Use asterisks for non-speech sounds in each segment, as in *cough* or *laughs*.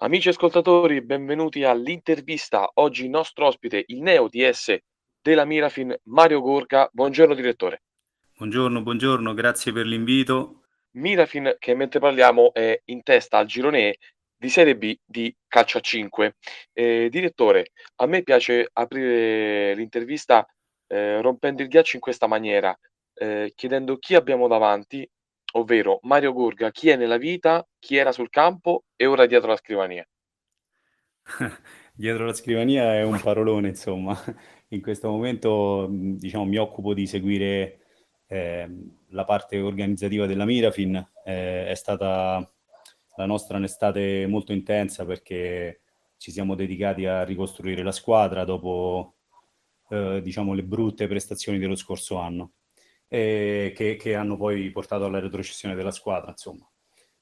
Amici ascoltatori, benvenuti all'intervista. Oggi il nostro ospite, il neo DS della Mirafin, Mario Gorga. Buongiorno direttore. Buongiorno, buongiorno, grazie per l'invito. Mirafin, che mentre parliamo è in testa al girone E di Serie B di calcio a 5. Eh, direttore, a me piace aprire l'intervista eh, rompendo il ghiaccio in questa maniera, eh, chiedendo chi abbiamo davanti, ovvero Mario Gorga, chi è nella vita, chi era sul campo e ora dietro la scrivania. *laughs* dietro la scrivania è un parolone, insomma. *laughs* In questo momento, diciamo, mi occupo di seguire eh, la parte organizzativa della Mirafin. Eh, è stata la nostra un'estate molto intensa perché ci siamo dedicati a ricostruire la squadra dopo, eh, diciamo, le brutte prestazioni dello scorso anno eh, che, che, hanno poi portato alla retrocessione della squadra, insomma.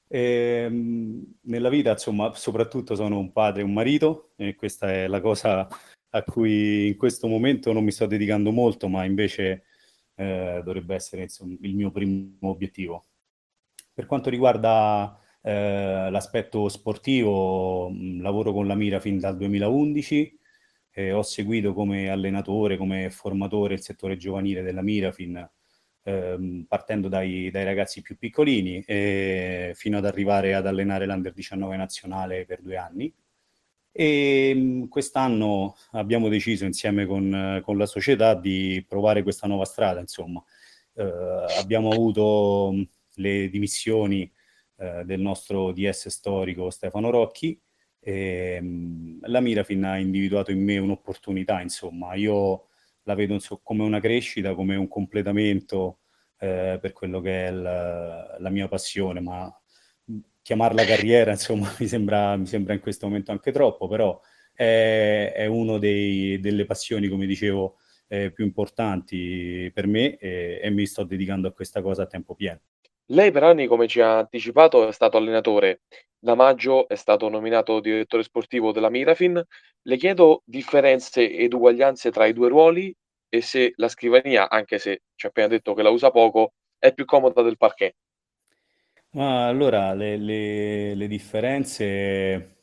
E, ehm, nella vita, insomma, soprattutto sono un padre e un marito, e questa è la cosa a cui in questo momento non mi sto dedicando molto, ma invece eh, dovrebbe essere insomma, il mio primo obiettivo. Per quanto riguarda eh, l'aspetto sportivo, lavoro con la Mira fin dal 2011, eh, ho seguito come allenatore, come formatore il settore giovanile della Mirafin ehm, partendo dai, dai, ragazzi più piccolini e fino ad arrivare ad allenare l'Under 19 nazionale per due anni. E ehm, quest'anno abbiamo deciso insieme con, con, la società di provare questa nuova strada, insomma. Eh, abbiamo avuto le dimissioni eh, del nostro DS storico Stefano Rocchi e ehm, la Mirafin ha individuato in me un'opportunità, insomma. Io la vedo so, come una crescita, come un completamento eh, per quello che è la, la, mia passione, ma chiamarla carriera, *laughs* insomma, mi sembra, mi sembra in questo momento anche troppo, però è, è una delle passioni, come dicevo, eh, più importanti per me e, e mi sto dedicando a questa cosa a tempo pieno. Lei per anni, come ci ha anticipato, è stato allenatore. Da maggio è stato nominato direttore sportivo della Mirafin. Le chiedo differenze ed uguaglianze tra i due ruoli e se la scrivania, anche se ci ha appena detto che la usa poco, è più comoda del parquet. Ma allora le, le, le differenze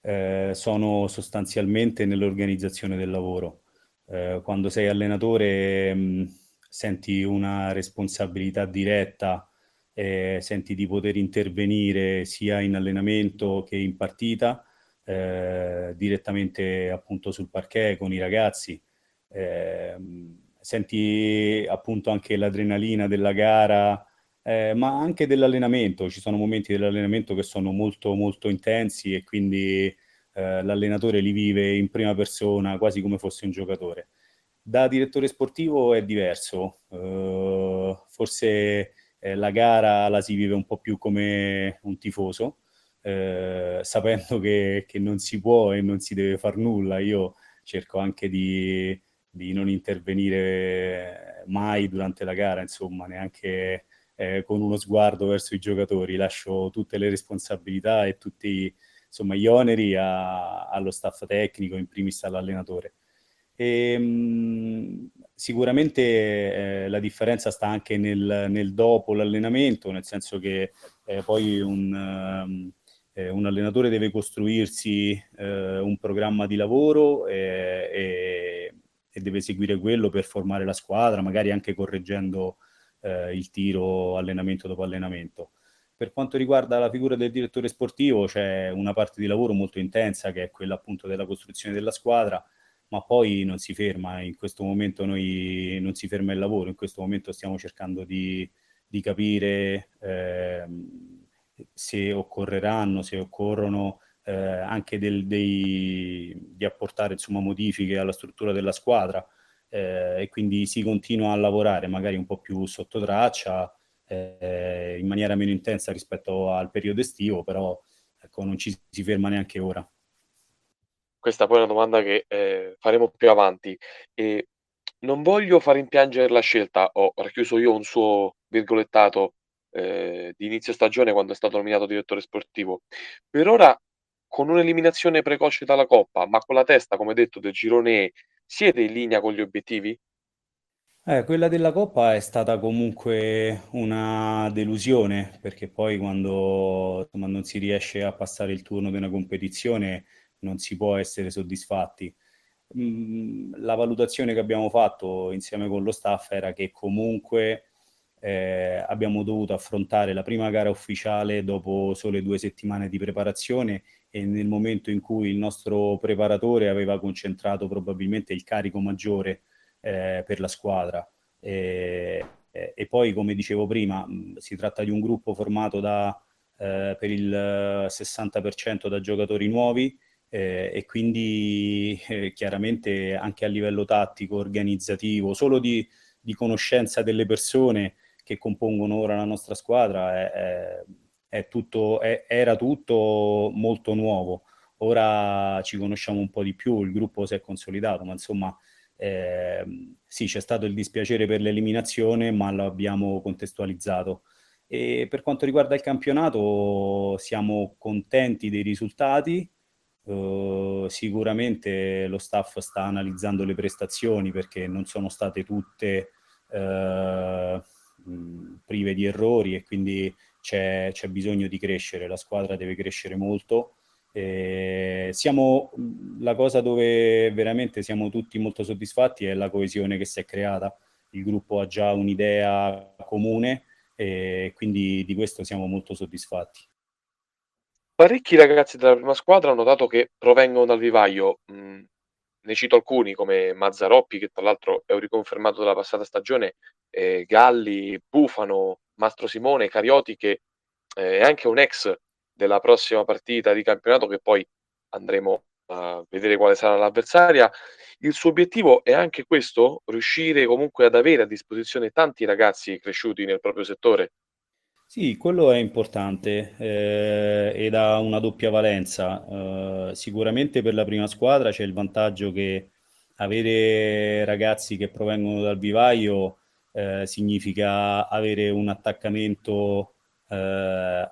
eh, sono sostanzialmente nell'organizzazione del lavoro. Eh, quando sei allenatore mh, senti una responsabilità diretta, eh, senti di poter intervenire sia in allenamento che in partita, eh, direttamente appunto sul parquet con i ragazzi. Eh, senti appunto anche l'adrenalina della gara, eh, ma anche dell'allenamento. Ci sono momenti dell'allenamento che sono molto molto intensi e quindi eh, l'allenatore li vive in prima persona, quasi come fosse un giocatore. Da direttore sportivo è diverso, uh, forse eh, la gara la si vive un po' più come un tifoso, eh, sapendo che, che, non si può e non si deve far nulla. Io cerco anche di, di non intervenire mai durante la gara, insomma, neanche eh, con uno sguardo verso i giocatori. Lascio tutte le responsabilità e tutti insomma, gli oneri a, allo staff tecnico, in primis all'allenatore. E, ehm, sicuramente eh, la differenza sta anche nel, nel, dopo l'allenamento, nel senso che eh, poi un, um, eh, un, allenatore deve costruirsi eh, un programma di lavoro e, e, e, deve seguire quello per formare la squadra, magari anche correggendo eh, il tiro allenamento dopo allenamento. Per quanto riguarda la figura del direttore sportivo, c'è una parte di lavoro molto intensa che è quella appunto della costruzione della squadra ma poi non si ferma, in questo momento noi non si ferma il lavoro, in questo momento stiamo cercando di, di capire eh, se occorreranno, se occorrono eh, anche del, dei, di apportare insomma, modifiche alla struttura della squadra eh, e quindi si continua a lavorare magari un po' più sotto traccia, eh, in maniera meno intensa rispetto al periodo estivo, però ecco, non ci si ferma neanche ora. Questa poi è una domanda che, ehm, faremo più avanti. Ehm, non voglio far rimpiangere la scelta, ho racchiuso io un suo virgolettato, ehm, di inizio stagione quando è stato nominato direttore sportivo. Per ora, con un'eliminazione precoce dalla Coppa, ma con la testa, come detto, del girone E, siete in linea con gli obiettivi? Eh, quella della Coppa è stata comunque una delusione, perché poi quando insomma, non si riesce a passare il turno di una competizione non si può essere soddisfatti. Mm, la valutazione che abbiamo fatto insieme con lo staff era che comunque eh, abbiamo dovuto affrontare la prima gara ufficiale dopo sole due settimane di preparazione e nel momento in cui il nostro preparatore aveva concentrato probabilmente il carico maggiore eh, per la squadra. E, e, poi, come dicevo prima, si tratta di un gruppo formato da, eh, per il 60% da giocatori nuovi eh, e quindi eh, chiaramente anche a livello tattico, organizzativo, solo di, di conoscenza delle persone che compongono ora la nostra squadra è, è, è tutto, era tutto molto nuovo. Ora ci conosciamo un po' di più, il gruppo si è consolidato, ma insomma eh, sì, c'è stato il dispiacere per l'eliminazione, ma lo abbiamo contestualizzato. E per quanto riguarda il campionato, siamo contenti dei risultati. Uh, sicuramente lo staff sta analizzando le prestazioni perché non sono state tutte uh, prive di errori e quindi c'è, c'è, bisogno di crescere, la squadra deve crescere molto. E siamo, la cosa dove veramente siamo tutti molto soddisfatti è la coesione che si è creata. Il gruppo ha già un'idea comune e quindi di questo siamo molto soddisfatti. Parecchi ragazzi della prima squadra hanno notato che provengono dal vivaio. Mm, ne cito alcuni come Mazzaroppi, che tra l'altro è un riconfermato della passata stagione, eh, Galli, Bufano, Mastro Simone, Carioti, che eh, è anche un ex della prossima partita di campionato, che poi andremo a vedere quale sarà l'avversaria. Il suo obiettivo è anche questo, riuscire comunque ad avere a disposizione tanti ragazzi cresciuti nel proprio settore. Sì, quello è importante eh, ed ha una doppia valenza. Eh, sicuramente per la prima squadra c'è il vantaggio che avere ragazzi che provengono dal vivaio eh, significa avere un attaccamento eh,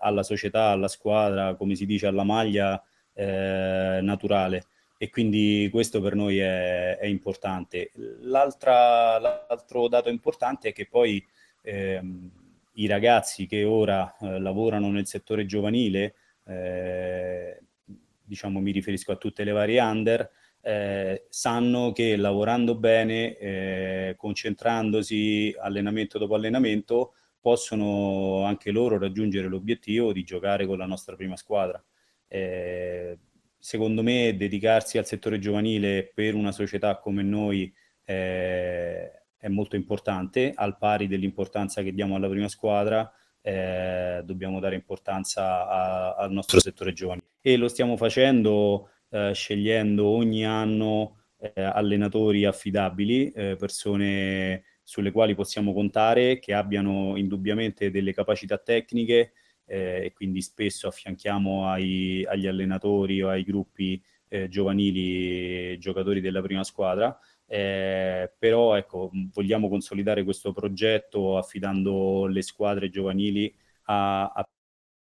alla società, alla squadra, come si dice, alla maglia eh, naturale. E quindi questo per noi è, è importante. l'altro dato importante è che poi ehm, i ragazzi che ora eh, lavorano nel settore giovanile, eh, diciamo mi riferisco a tutte le varie under, eh, sanno che lavorando bene, eh, concentrandosi allenamento dopo allenamento, possono anche loro raggiungere l'obiettivo di giocare con la nostra prima squadra. Eh, secondo me dedicarsi al settore giovanile per una società come noi eh, è molto importante, al pari dell'importanza che diamo alla prima squadra, eh, dobbiamo dare importanza a, al nostro settore giovanile. E lo stiamo facendo eh, scegliendo ogni anno eh, allenatori affidabili, eh, persone sulle quali possiamo contare, che abbiano indubbiamente delle capacità tecniche eh, e quindi spesso affianchiamo ai, agli allenatori o ai gruppi eh, giovanili giocatori della prima squadra eh, però ecco, vogliamo consolidare questo progetto affidando le squadre giovanili a, a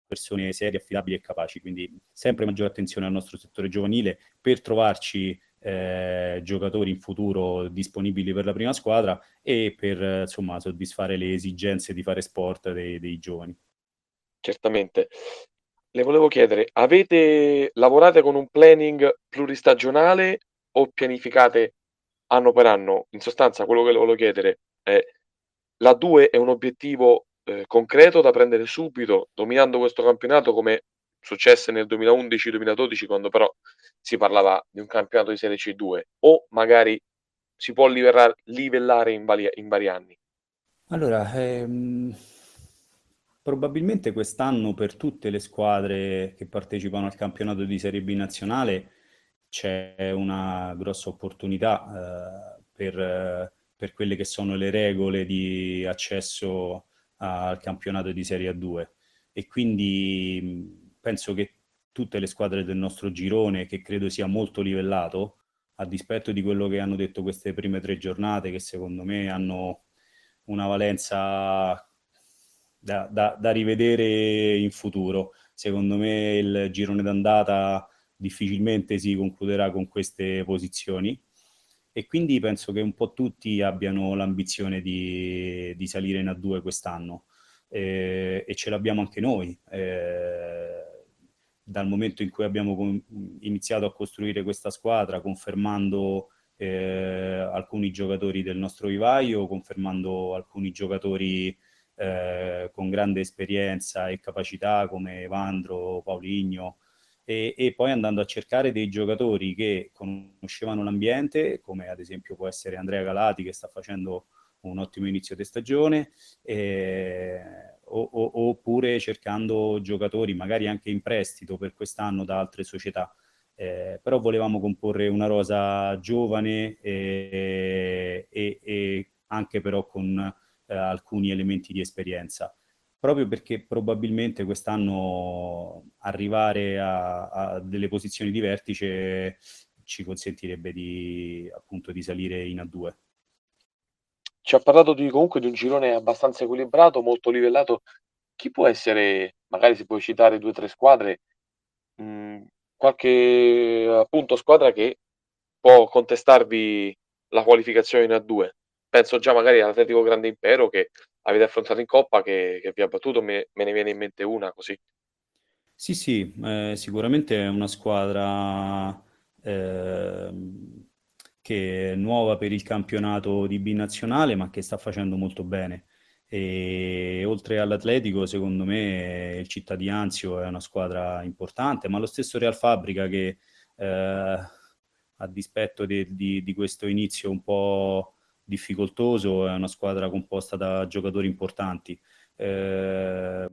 persone serie, affidabili e capaci, quindi sempre maggiore attenzione al nostro settore giovanile per trovarci eh, giocatori in futuro disponibili per la prima squadra e per insomma, soddisfare le esigenze di fare sport dei, dei giovani. Certamente. Le volevo chiedere, avete lavorato con un planning pluristagionale o pianificate anno per anno. In sostanza quello che le volevo chiedere è: la 2 è un obiettivo, ehm, concreto da prendere subito, dominando questo campionato come successe nel 2011-2012 quando però si parlava di un campionato di serie C2 o magari si può livellar livellare in vari in vari anni? Allora, ehm, probabilmente quest'anno per tutte le squadre che partecipano al campionato di Serie B nazionale c'è una grossa opportunità eh, per, per, quelle che sono le regole di accesso al campionato di Serie A2 e quindi penso che tutte le squadre del nostro girone, che credo sia molto livellato, a dispetto di quello che hanno detto queste prime tre giornate, che secondo me hanno una valenza da, da, da rivedere in futuro. Secondo me il girone d'andata difficilmente si concluderà con queste posizioni. e quindi penso che un po' tutti abbiano l'ambizione di, di salire in A2 quest'anno eh, e ce l'abbiamo anche noi. Eh, dal momento in cui abbiamo iniziato a costruire questa squadra, confermando eh, alcuni giocatori del nostro vivaio, confermando alcuni giocatori eh, con grande esperienza e capacità come Evandro, Pauligno, e, e, poi andando a cercare dei giocatori che conoscevano l'ambiente, come ad esempio può essere Andrea Galati che sta facendo un ottimo inizio di stagione, eh, o, o, oppure cercando giocatori magari anche in prestito per quest'anno da altre società. Eh, però volevamo comporre una rosa giovane e, e, e anche però con eh, alcuni elementi di esperienza proprio perché probabilmente quest'anno arrivare a, a, delle posizioni di vertice ci consentirebbe di, appunto, di salire in A2. Ci ha parlato di, comunque di un girone abbastanza equilibrato, molto livellato. Chi può essere, magari si può citare due o tre squadre, mh, mhmm, qualche appunto squadra che può contestarvi la qualificazione in A2? Penso già magari all'Atletico Grande Impero che avete affrontato in Coppa che, che vi ha battuto, me, me, ne viene in mente una così. Sì, sì, eh, sicuramente è una squadra eh, che è nuova per il campionato di B nazionale, ma che sta facendo molto bene. E oltre all'Atletico, secondo me il Città di Anzio è una squadra importante, ma lo stesso Real Fabrica che eh, a dispetto di, di, di questo inizio un po' difficoltoso, è una squadra composta da giocatori importanti. Eh,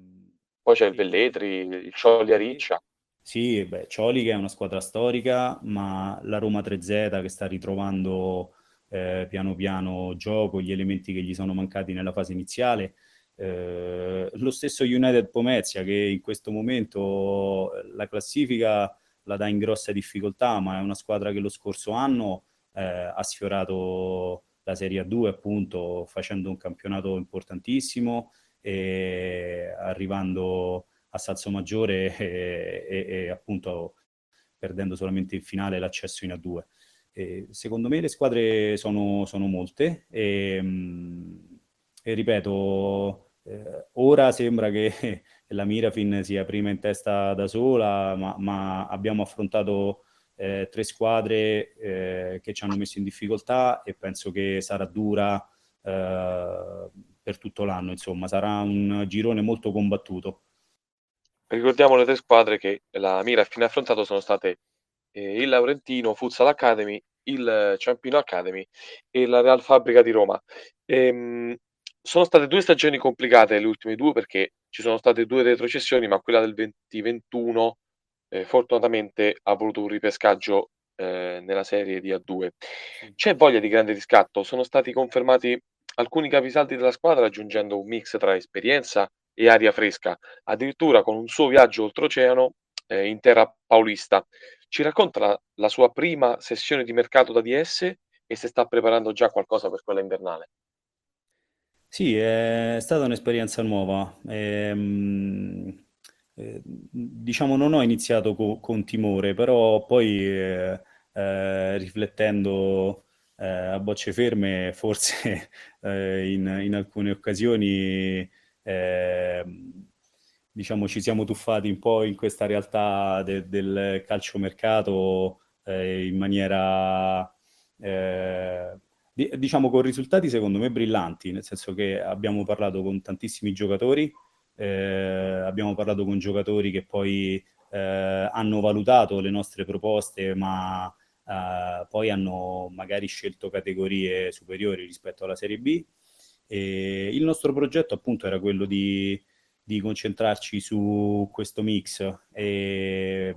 Poi c'è il Velletri, il Cioli a Riccia. Sì, beh, Cioli che è una squadra storica, ma la Roma 3Z che sta ritrovando eh, piano piano gioco, gli elementi che gli sono mancati nella fase iniziale. Eh, lo stesso United Pomezia che in questo momento eh, la classifica la dà in grossa difficoltà, ma è una squadra che lo scorso anno eh, ha sfiorato la Serie A2 appunto facendo un campionato importantissimo e arrivando a Salso Maggiore *laughs* e, e, e appunto perdendo solamente in finale l'accesso in A2. E secondo me le squadre sono, sono molte e, e ripeto, eh, ora sembra che *laughs* la Mirafin sia prima in testa da sola, ma, ma abbiamo affrontato eh, tre squadre eh, che ci hanno messo in difficoltà e penso che sarà dura eh, per tutto l'anno, insomma, sarà un girone molto combattuto. Ricordiamo le tre squadre che la Mira fino affrontato sono state eh, il Laurentino, Futsal Academy, il Ciampino Academy e la Real Fabbrica di Roma. Ehm, sono state due stagioni complicate le ultime due perché ci sono state due retrocessioni, ma quella del 2021 eh, fortunatamente ha voluto un ripescaggio eh, nella serie di A2. C'è voglia di grande riscatto, sono stati confermati alcuni capisaldi della squadra aggiungendo un mix tra esperienza e aria fresca, addirittura con un suo viaggio oltreoceano eh, in terra paulista. Ci racconta la, la sua prima sessione di mercato da DS e se sta preparando già qualcosa per quella invernale. Sì, è stata un'esperienza nuova. Ehm, eh, diciamo non ho iniziato co- con timore, però poi eh, eh, riflettendo eh, a bocce ferme, forse *laughs* eh, in, in, alcune occasioni diciamo ci siamo tuffati un po' in questa realtà de- del calciomercato in maniera diciamo con risultati secondo me brillanti, nel senso che abbiamo parlato con tantissimi giocatori eh, abbiamo parlato con giocatori che poi eh, hanno valutato le nostre proposte, ma eh, poi hanno magari scelto categorie superiori rispetto alla Serie B. E il nostro progetto appunto era quello di, di concentrarci su questo mix e,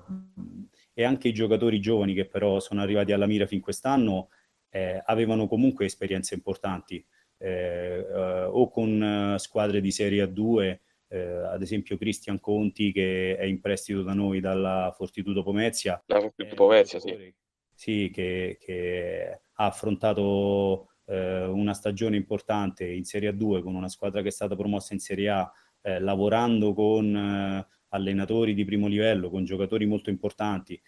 e, anche i giocatori giovani che però sono arrivati alla mira fin quest'anno eh, avevano comunque esperienze importanti eh, eh, o con squadre di Serie A2 eh, ad esempio Cristian Conti che è in prestito da noi dalla Fortitudo Pomezia. La Fortitudo Pomezia, sì. Sì, che, che ha affrontato eh, una stagione importante in Serie A2 con una squadra che è stata promossa in Serie A, eh, lavorando con eh, allenatori di primo livello, con giocatori molto importanti.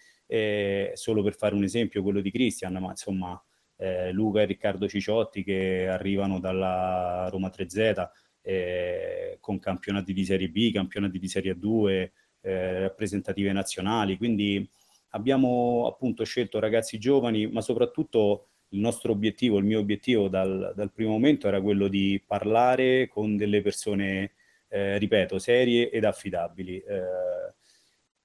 solo per fare un esempio, quello di Cristian, ma insomma eh, Luca e Riccardo Ciciotti che arrivano dalla Roma 3Z eh, con campionati di Serie B, campionati di Serie 2, eh, rappresentative nazionali, quindi abbiamo appunto scelto ragazzi giovani, ma soprattutto il nostro obiettivo, il mio obiettivo dal, dal primo momento era quello di parlare con delle persone, eh, ripeto, serie ed affidabili. Eh,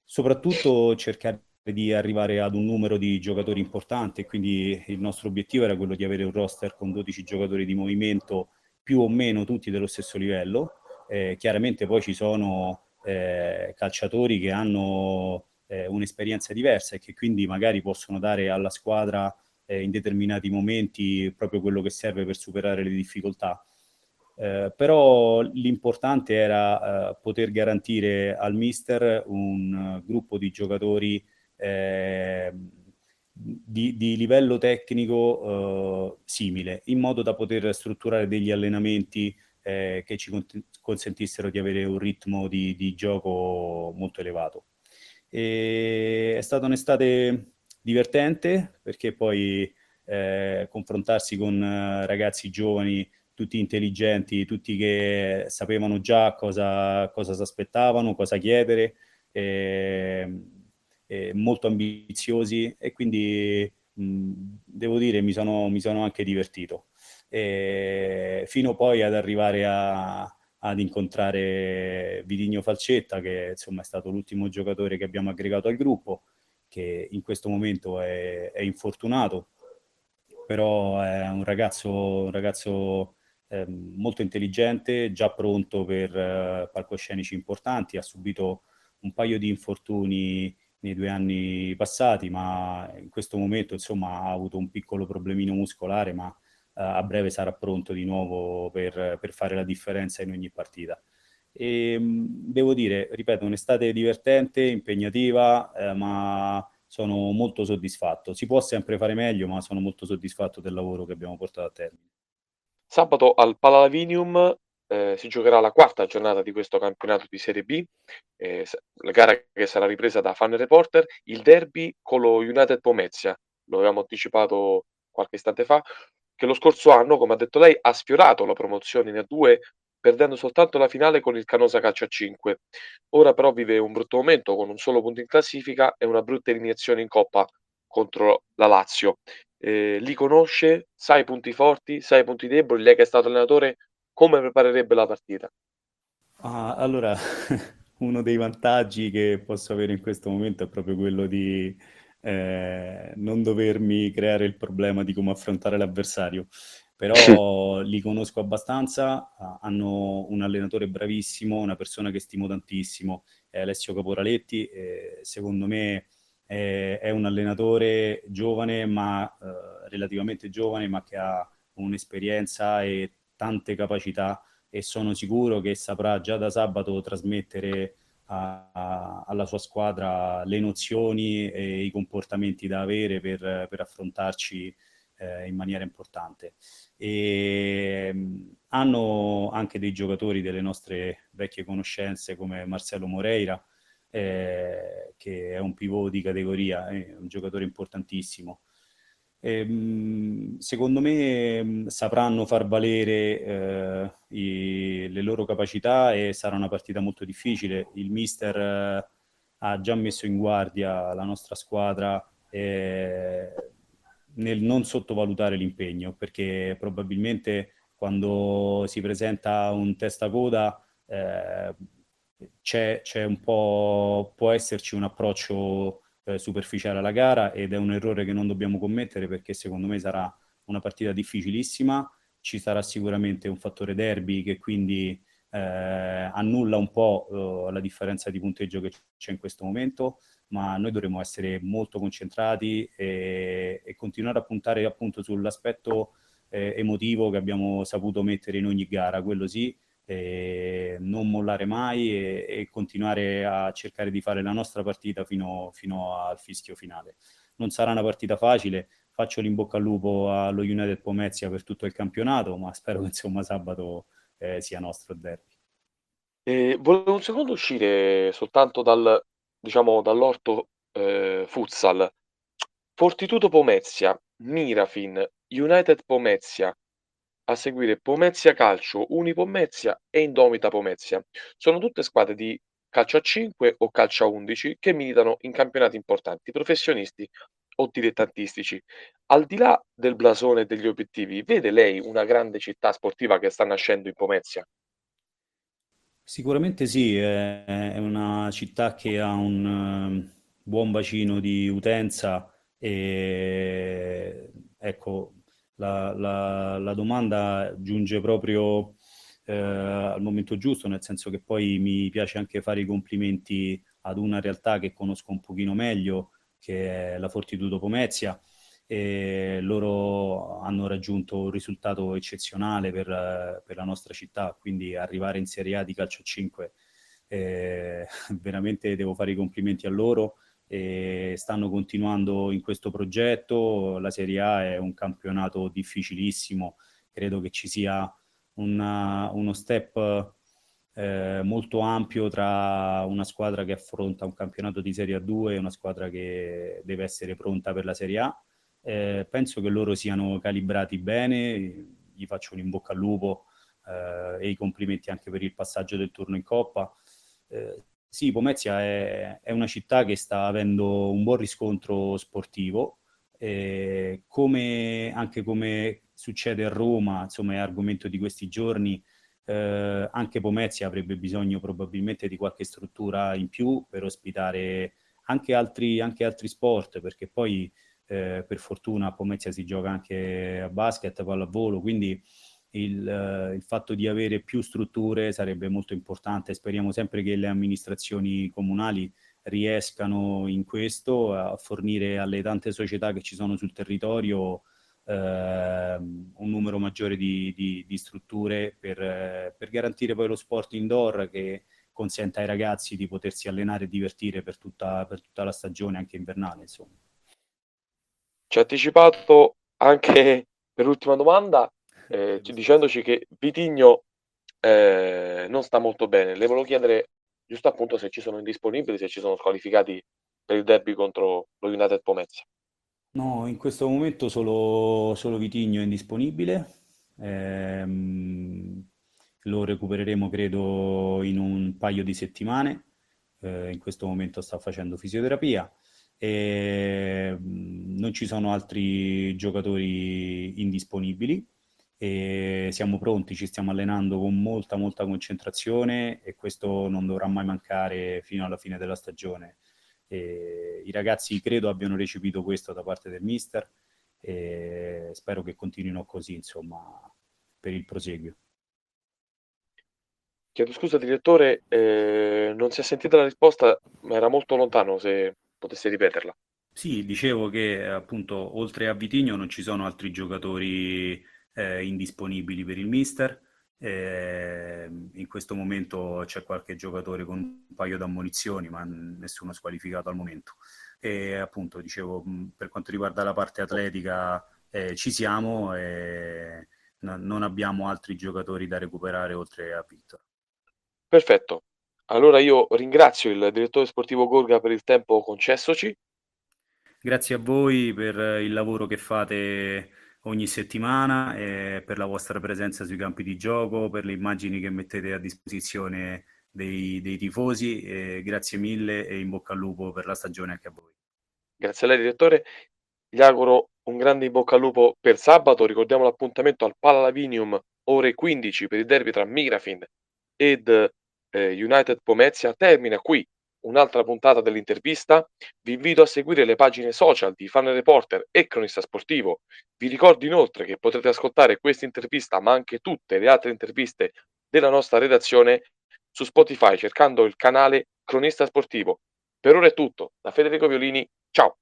soprattutto cercare di arrivare ad un numero di giocatori importante, quindi il nostro obiettivo era quello di avere un roster con 12 giocatori di movimento più o meno tutti dello stesso livello. Eh, chiaramente poi ci sono eh, calciatori che hanno eh, un'esperienza diversa e che quindi magari possono dare alla squadra eh, in determinati momenti proprio quello che serve per superare le difficoltà. Eh, però l'importante era eh, poter garantire al mister un uh, gruppo di giocatori eh, di, di, livello tecnico eh, simile, in modo da poter strutturare degli allenamenti eh, che ci consentissero di avere un ritmo di, di gioco molto elevato. E è stata un'estate divertente perché poi eh, confrontarsi con eh, ragazzi giovani, tutti intelligenti, tutti che sapevano già cosa, cosa si aspettavano, cosa chiedere, eh, molto ambiziosi e quindi mh, devo dire mi sono, mi sono anche divertito. E fino poi ad arrivare a, ad incontrare Vidigno Falcetta, che insomma è stato l'ultimo giocatore che abbiamo aggregato al gruppo che in questo momento è, è infortunato, però è un ragazzo, un ragazzo eh, molto intelligente, già pronto per eh, palcoscenici importanti, ha subito un paio di infortuni nei due anni passati, ma in questo momento insomma ha avuto un piccolo problemino muscolare, ma eh, a breve sarà pronto di nuovo per, per fare la differenza in ogni partita. E, ehm, devo dire, ripeto, un'estate divertente, impegnativa, eh, ma sono molto soddisfatto. Si può sempre fare meglio, ma sono molto soddisfatto del lavoro che abbiamo portato a termine. Sabato al Palavinium eh, si giocherà la quarta giornata di questo campionato di Serie B, eh, la gara che sarà ripresa da Fan Reporter, il derby con lo United Pomezia, lo avevamo anticipato qualche istante fa, che lo scorso anno, come ha detto lei, ha sfiorato la promozione in A2 perdendo soltanto la finale con il Canosa Calcio a 5. Ora però vive un brutto momento con un solo punto in classifica e una brutta eliminazione in Coppa contro la Lazio. Eh, li conosce, sa i punti forti, sa i punti deboli, lei che è stato allenatore, come preparerebbe la partita? Ah, allora, *laughs* uno dei vantaggi che posso avere in questo momento è proprio quello di eh, non dovermi creare il problema di come affrontare l'avversario però li conosco abbastanza, hanno un allenatore bravissimo, una persona che stimo tantissimo, è Alessio Caporaletti, secondo me è, è, un allenatore giovane, ma eh, relativamente giovane, ma che ha un'esperienza e tante capacità e sono sicuro che saprà già da sabato trasmettere a, a, alla sua squadra le nozioni e i comportamenti da avere per, per affrontarci eh, in maniera importante. E, ehm, hanno anche dei giocatori delle nostre vecchie conoscenze come Marcello Moreira, eh, che è un pivot di categoria, è un giocatore importantissimo. Ehm, secondo me mm, sapranno far valere eh, i, le loro capacità e sarà una partita molto difficile. Il mister eh, ha già messo in guardia la nostra squadra eh, nel non sottovalutare l'impegno, perché probabilmente quando si presenta un testacoda eh, c'è, c'è un po', può esserci un approccio eh, superficiale alla gara ed è un errore che non dobbiamo commettere perché secondo me sarà una partita difficilissima, ci sarà sicuramente un fattore derby che quindi eh, annulla un po' eh, la differenza di punteggio che c'è in questo momento, ma noi dovremo essere molto concentrati e, e continuare a puntare appunto sull'aspetto eh, emotivo che abbiamo saputo mettere in ogni gara, quello sì, non mollare mai e, e, continuare a cercare di fare la nostra partita fino, fino, al fischio finale. Non sarà una partita facile, faccio l'in bocca al lupo allo United Pomezia per tutto il campionato, ma spero che insomma sabato eh, sia nostro derby. Eh, volevo un secondo uscire soltanto dal, diciamo, dall'orto eh, futsal. Fortitudo Pomezia, Mirafin, United Pomezia, a seguire Pomezia Calcio, Unipomezia e Indomita Pomezia. Sono tutte squadre di calcio a 5 o calcio a 11 che militano in campionati importanti, professionisti o dilettantistici. Al di là del blasone e degli obiettivi, vede lei una grande città sportiva che sta nascendo in Pomezia? Sicuramente sì, è una città che ha un um, buon bacino di utenza e ecco, la, la- la domanda giunge proprio eh, al momento giusto, nel senso che poi mi piace anche fare i complimenti ad una realtà che conosco un pochino meglio, che è la Fortitudo Pomezia, e loro hanno raggiunto un risultato eccezionale per, per la nostra città, quindi arrivare in Serie A di calcio 5 eh, *laughs* veramente devo fare i complimenti a loro e stanno continuando in questo progetto. La Serie A è un campionato difficilissimo, credo che ci sia una, uno step eh, molto ampio tra una squadra che affronta un campionato di Serie A2 e una squadra che deve essere pronta per la Serie A. Eh, penso che loro siano calibrati bene, gli faccio un in bocca al lupo eh, e i complimenti anche per il passaggio del turno in Coppa. Eh, sì, Pomezia è, è, una città che sta avendo un buon riscontro sportivo, come, anche come succede a Roma, insomma è argomento di questi giorni, eh, anche Pomezia avrebbe bisogno probabilmente di qualche struttura in più per ospitare anche altri, anche altri sport, perché poi eh, per fortuna a Pomezia si gioca anche a basket, pallavolo, quindi il, eh, il, fatto di avere più strutture sarebbe molto importante. Speriamo sempre che le amministrazioni comunali riescano in questo a fornire alle tante società che ci sono sul territorio eh, un numero maggiore di, di, di strutture per, eh, per, garantire poi lo sport indoor che consenta ai ragazzi di potersi allenare e divertire per tutta, per tutta la stagione, anche invernale. Insomma. Ci ha anticipato anche per l'ultima domanda eh, dicendoci che Vitigno eh, non sta molto bene. Le volevo chiedere giusto appunto se ci sono indisponibili, se ci sono squalificati per il derby contro lo United Pomezia. No, in questo momento solo, solo Vitigno è indisponibile. Ehm, lo recupereremo credo in un paio di settimane. Eh, in questo momento sta facendo fisioterapia. E, mm, non ci sono altri giocatori indisponibili e siamo pronti, ci stiamo allenando con molta molta concentrazione e questo non dovrà mai mancare fino alla fine della stagione. E I ragazzi credo abbiano recepito questo da parte del mister e spero che continuino così, insomma, per il proseguio. Chiedo scusa direttore, eh, non si è sentita la risposta, ma era molto lontano, se potesse ripeterla. Sì, dicevo che appunto oltre a Vitigno non ci sono altri giocatori eh, indisponibili per il mister eh, in questo momento c'è qualche giocatore con un paio di ammonizioni, ma nessuno squalificato al momento. E appunto, dicevo, per quanto riguarda la parte atletica, eh, ci siamo e no, non abbiamo altri giocatori da recuperare oltre a Victor. Perfetto. Allora io ringrazio il direttore sportivo Gorga per il tempo concessoci. Grazie a voi per il lavoro che fate ogni settimana e per la vostra presenza sui campi di gioco, per le immagini che mettete a disposizione dei, dei tifosi. E grazie mille e in bocca al lupo per la stagione anche a voi. Grazie a lei direttore, gli auguro un grande in bocca al lupo per sabato, ricordiamo l'appuntamento al Pallalavinium ore 15 per il derby tra Migrafin ed eh, United Pomezia, termina qui un'altra puntata dell'intervista, vi invito a seguire le pagine social di Fan Reporter e Cronista Sportivo. Vi ricordo inoltre che potrete ascoltare questa intervista, ma anche tutte le altre interviste della nostra redazione su Spotify cercando il canale Cronista Sportivo. Per ora è tutto, da Federico Violini, ciao!